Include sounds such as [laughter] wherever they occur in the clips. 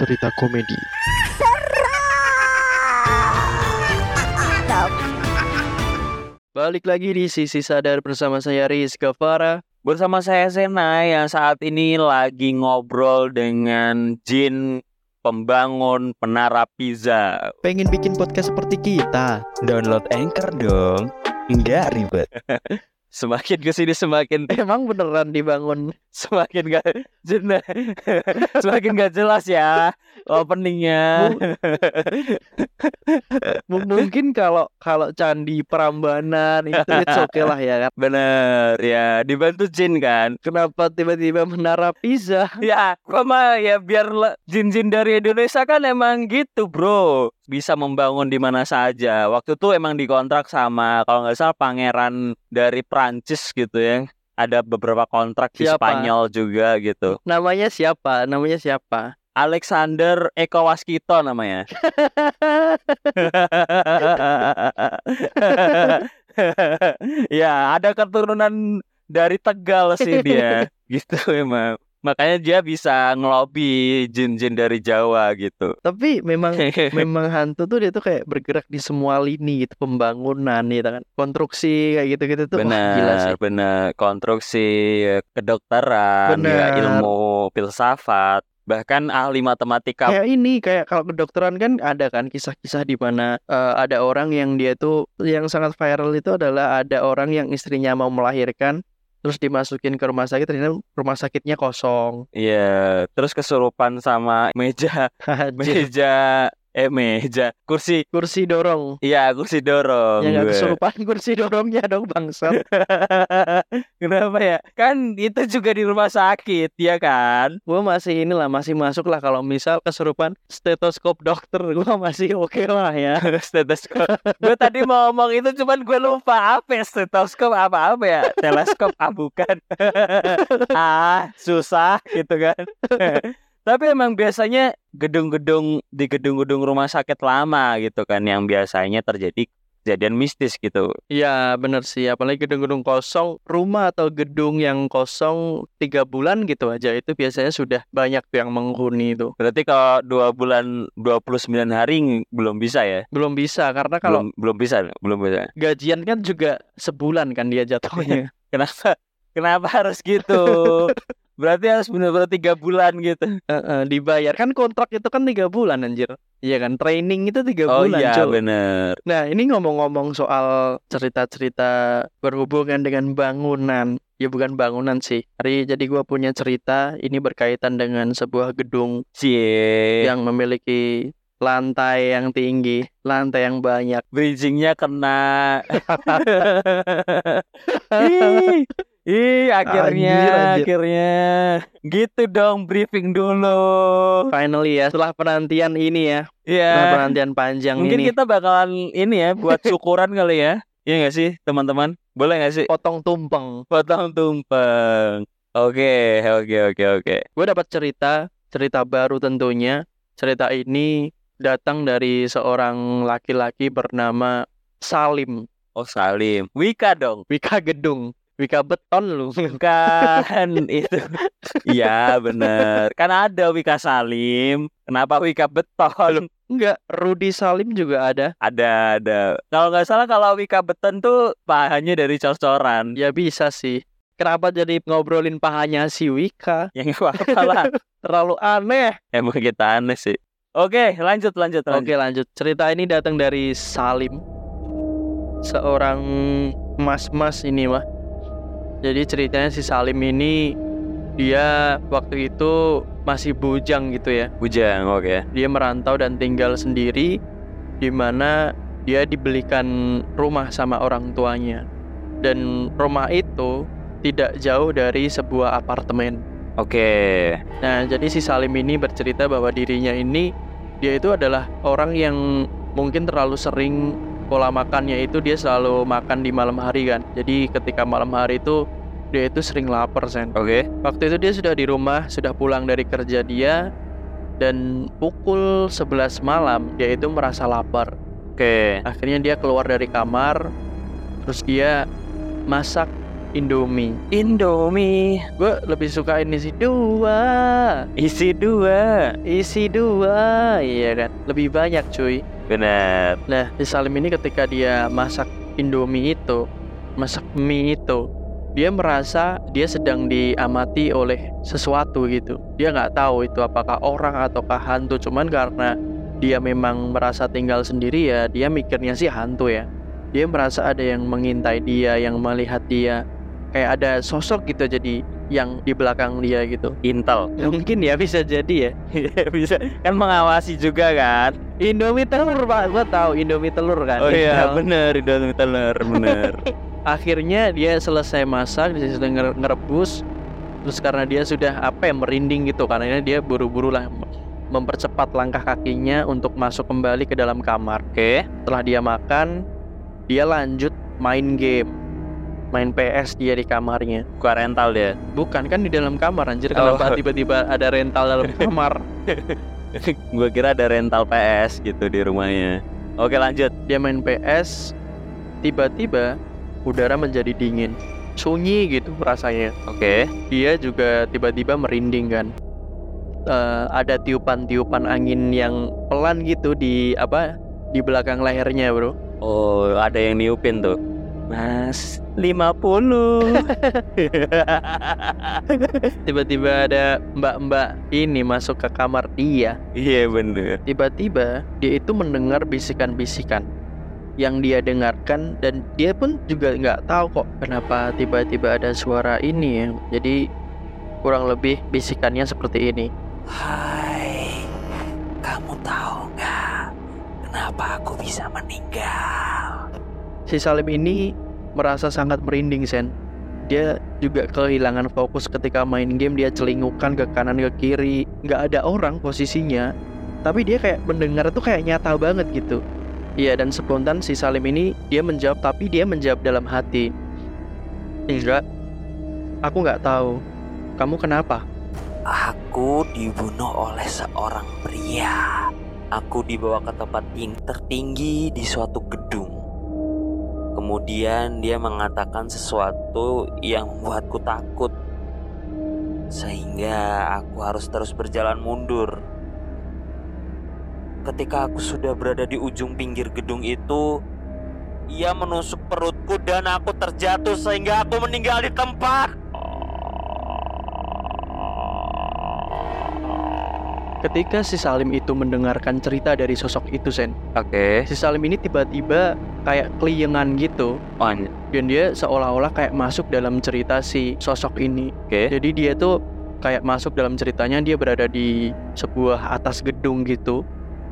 cerita komedi. Balik lagi di Sisi Sadar bersama saya Rizka Farah. Bersama saya Sena yang saat ini lagi ngobrol dengan Jin pembangun penara pizza. Pengen bikin podcast seperti kita? Download Anchor dong. Enggak ribet. [laughs] Semakin ke sini semakin [laughs] Emang beneran dibangun? semakin gak jelas, [laughs] semakin gak jelas ya openingnya. [laughs] Mungkin kalau kalau candi Prambanan itu it's okay lah ya kan. Bener ya dibantu Jin kan. Kenapa tiba-tiba menara pizza? Ya, mah ya biar jin-jin dari Indonesia kan emang gitu, bro. Bisa membangun di mana saja. Waktu itu emang dikontrak sama kalau nggak salah pangeran dari Prancis gitu ya. Ada beberapa kontrak di Siapa? Spanyol juga gitu. Namanya siapa? Namanya siapa? Alexander Eko Waskito namanya. ya, ada keturunan dari Tegal sih dia. [laughs] Gitu emang. Makanya dia bisa ngelobi jin-jin dari Jawa gitu. Tapi memang [laughs] memang hantu tuh dia tuh kayak bergerak di semua lini gitu pembangunan gitu kan konstruksi kayak gitu-gitu tuh wah, gila sih Benar, benar. Konstruksi, ya, kedokteran, ya, Benar. ilmu filsafat, bahkan ahli matematika. kayak ini kayak kalau kedokteran kan ada kan kisah-kisah di mana eh, ada orang yang dia tuh yang sangat viral itu adalah ada orang yang istrinya mau melahirkan terus dimasukin ke rumah sakit ternyata rumah sakitnya kosong Iya, terus kesurupan sama meja, [laughs] meja, eh meja, kursi. kursi dorong Iya, kursi dorong. nggak gue. kesurupan [laughs] kursi dorongnya dong bangsat Kenapa ya? Kan itu juga di rumah sakit, ya kan? gue masih inilah masih masuk lah kalau misal kesurupan stetoskop dokter gue masih oke lah ya [laughs] stetoskop. gue tadi mau ngomong itu cuman gue lupa apa ya stetoskop apa apa ya? Teleskop ah bukan. [laughs] ah, susah gitu kan. Tapi emang biasanya gedung-gedung di gedung-gedung rumah sakit lama gitu kan yang biasanya terjadi kejadian mistis gitu. Iya bener sih apalagi gedung-gedung kosong rumah atau gedung yang kosong tiga bulan gitu aja itu biasanya sudah banyak tuh yang menghuni itu Berarti kalau dua bulan 29 hari belum bisa ya? belum bisa karena kalau Belum belum bisa, belum bisa. gajian kan juga sebulan kan dia jatuhnya [laughs] Kenapa? Kenapa harus gitu? [laughs] Berarti harus benar-benar tiga bulan gitu. Heeh, dibayar kan kontrak itu kan tiga bulan anjir iya kan training itu tiga Oh bulan iya Cuk. bener. nah ini ngomong-ngomong soal cerita-cerita berhubungan dengan bangunan ya bukan bangunan sih hari jadi gua punya cerita ini berkaitan dengan sebuah gedung Cie. yang memiliki lantai yang tinggi, lantai yang banyak. Bridgingnya kena. [laughs] Ih, akhirnya, Anjir, anjir. akhirnya. Gitu dong briefing dulu. Finally ya, setelah penantian ini ya, setelah Iya. penantian panjang Mungkin ini, kita bakalan ini ya buat syukuran kali ya. Iya nggak sih teman-teman? Boleh nggak sih? potong tumpeng. Potong tumpeng. Oke, oke, oke, oke. Gue dapat cerita, cerita baru tentunya. Cerita ini datang dari seorang laki-laki bernama Salim. Oh Salim, Wika dong. Wika Gedung, Wika Beton lu. Bukan [laughs] itu. Iya bener. Kan ada Wika Salim. Kenapa Wika Beton? Enggak, Rudi Salim juga ada. Ada, ada. Kalau nggak salah kalau Wika Beton tuh pahanya dari cocoran. Ya bisa sih. Kenapa jadi ngobrolin pahanya si Wika? Yang apa lah. [laughs] Terlalu aneh. Emang kita aneh sih. Oke, lanjut, lanjut, lanjut. Oke lanjut Cerita ini datang dari Salim Seorang mas-mas ini mah Jadi ceritanya si Salim ini Dia waktu itu masih bujang gitu ya Bujang, oke. Dia merantau dan tinggal sendiri Di mana dia dibelikan rumah sama orang tuanya Dan rumah itu tidak jauh dari sebuah apartemen Oke. Nah, jadi si Salim ini bercerita bahwa dirinya ini dia itu adalah orang yang mungkin terlalu sering pola makannya itu dia selalu makan di malam hari kan. Jadi ketika malam hari itu dia itu sering lapar sen. Oke. Waktu itu dia sudah di rumah, sudah pulang dari kerja dia dan pukul 11 malam dia itu merasa lapar. Oke. Akhirnya dia keluar dari kamar terus dia masak Indomie. Indomie Gue lebih suka ini sih dua, isi dua. isi dua, iya kan? Lebih banyak cuy. Benar. Nah, si Salim ini ketika dia masak Indomie itu, masak mie itu, dia merasa dia sedang diamati oleh sesuatu gitu. Dia nggak tahu itu apakah orang ataukah hantu, cuman karena dia memang merasa tinggal sendiri ya, dia mikirnya sih hantu ya. Dia merasa ada yang mengintai dia, yang melihat dia, kayak ada sosok gitu jadi yang di belakang dia gitu. Intel. Mungkin ya bisa jadi ya. [laughs] Bisa kan mengawasi juga kan. Indomie telur pak, gua tahu Indomie telur kan. Oh iya bener Indomie telur bener. [laughs] akhirnya dia selesai masak dia sudah nger- ngerebus terus karena dia sudah apa ya merinding gitu karena dia buru-buru lah mem- mempercepat langkah kakinya untuk masuk kembali ke dalam kamar Oke. setelah dia makan dia lanjut main game main PS dia di kamarnya Buka rental dia. bukan kan di dalam kamar anjir Oh. kenapa tiba-tiba ada rental dalam [laughs] kamar [laughs] Gue kira ada rental PS gitu di rumahnya. Oke lanjut. dia main PS tiba-tiba udara menjadi dingin sunyi gitu rasanya Oke. dia juga tiba-tiba merinding kan Eh, ada tiupan-tiupan angin yang pelan gitu di apa di belakang lehernya bro Oh ada yang niupin tuh. Mas. 50 [laughs] tiba-tiba ada mbak-mbak ini masuk ke kamar dia. Iya bener. Tiba-tiba dia itu mendengar bisikan-bisikan yang dia dengarkan dan dia pun juga nggak tahu kok kenapa tiba-tiba ada suara ini ya. Jadi kurang lebih bisikannya seperti ini. Hai, kamu tahu nggak kenapa aku bisa meninggal? Si Salim ini merasa sangat merinding Sen. Dia juga kehilangan fokus ketika main game. Dia celingukan ke kanan ke kiri. Nggak ada orang posisinya. Tapi dia kayak mendengar tuh kayak nyata banget gitu. Iya dan spontan si Salim ini dia menjawab tapi dia menjawab dalam hati. Enggak aku nggak tahu. Kamu kenapa? Aku dibunuh oleh seorang pria. Aku dibawa ke tempat yang tertinggi di suatu gedung. Kemudian dia mengatakan sesuatu yang membuatku takut. Sehingga aku harus terus berjalan mundur. Ketika aku sudah berada di ujung pinggir gedung itu, ia menusuk perutku dan aku terjatuh sehingga aku meninggal di tempat. Ketika si Salim itu mendengarkan cerita dari sosok itu Sen Oke si Salim ini tiba-tiba kayak keliengan gitu Oh, dan dia seolah-olah kayak masuk dalam cerita si sosok ini Oke Jadi dia tuh kayak masuk dalam ceritanya dia berada di sebuah atas gedung gitu.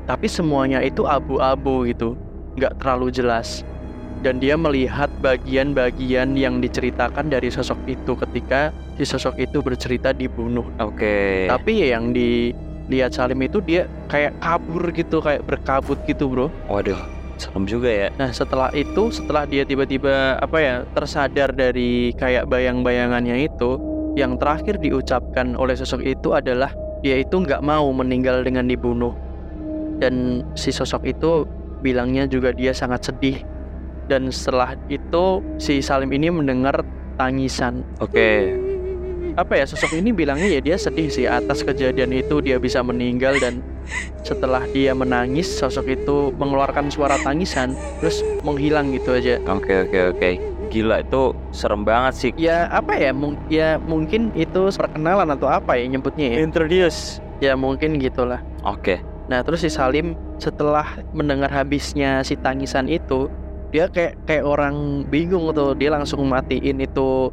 Tapi semuanya itu abu-abu gitu, nggak terlalu jelas. Dan dia melihat bagian-bagian yang diceritakan dari sosok itu ketika si sosok itu bercerita dibunuh. Oke Tapi ya yang dilihat Salim itu dia kayak kabur gitu, kayak berkabut gitu bro. Waduh Serem juga ya Nah setelah itu, setelah dia tiba-tiba apa ya tersadar dari kayak bayang-bayangannya itu, yang terakhir diucapkan oleh sosok itu adalah dia itu nggak mau meninggal dengan dibunuh. Dan si sosok itu bilangnya juga dia sangat sedih. Dan setelah itu si Salim ini mendengar tangisan. Oke Apa ya sosok ini bilangnya ya dia sedih sih atas kejadian itu dia bisa meninggal dan setelah dia menangis sosok itu mengeluarkan suara tangisan terus menghilang gitu aja. Oke oke oke Gila itu serem banget sih Ya apa ya mung- ya mungkin itu perkenalan atau apa ya nyebutnya ya. Introduce Ya mungkin gitulah. Oke Nah, terus si Salim setelah mendengar habisnya si tangisan itu, dia kayak kayak orang bingung tuh. Dia langsung matiin itu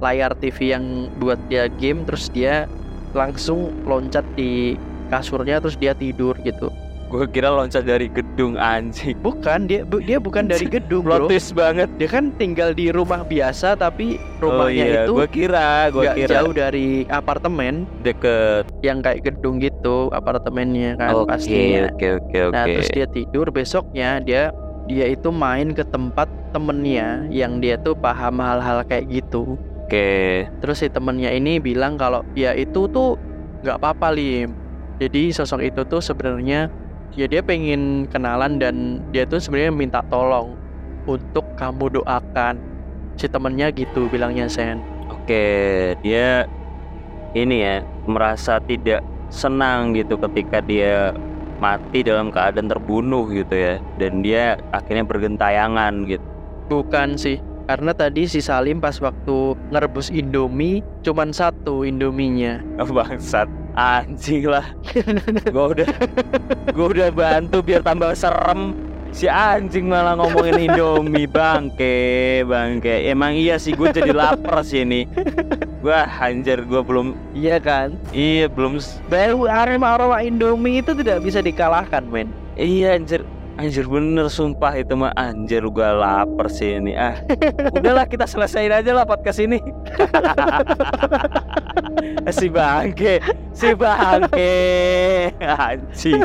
layar TV yang buat dia game terus dia langsung loncat di kasurnya terus dia tidur gitu. Gue kira loncat dari gedung anjing Bukan, dia bu- dia bukan dari [laughs] gedung, Bro. Plot twist banget Dia kan tinggal di rumah biasa tapi rumahnya oh, iya. itu Gue kira Gue kira jauh dari apartemen Deket yang kayak gedung gitu apartemennya kan Oke pastinya. oke oke Nah oke terus dia tidur besoknya dia dia itu main ke tempat temennya yang dia tuh paham hal-hal kayak gitu. Oke. Terus si temennya ini bilang kalau ya itu tuh nggak apa-apa lim. Jadi sosok itu tuh sebenarnya ya dia pengen kenalan dan dia tuh sebenarnya minta tolong untuk kamu doakan. Si temennya gitu bilangnya Sen. Oke, dia ini ya merasa tidak senang gitu ketika dia mati dalam keadaan terbunuh gitu ya. Dan dia akhirnya bergentayangan gitu. bukan sih karena tadi si Salim pas waktu ngerebus Indomie cuman satu Indominya Bangsat anjing lah. [laughs] gua udah gua udah bantu biar tambah serem. Si anjing malah ngomongin Indomie bangke bangke. Emang iya sih gue jadi lapar sih ini. Gua anjir gua belum iya kan iya belum baru aroma aroma Indomie itu tidak bisa dikalahkan men Iya anjir Anjir bener sumpah itu mah Anjir gua lapar sih ini Ah. [laughs] Udahlah kita selesaiin aja lah podcast ini. [laughs] Si bangke Si bangke. [laughs] Anjing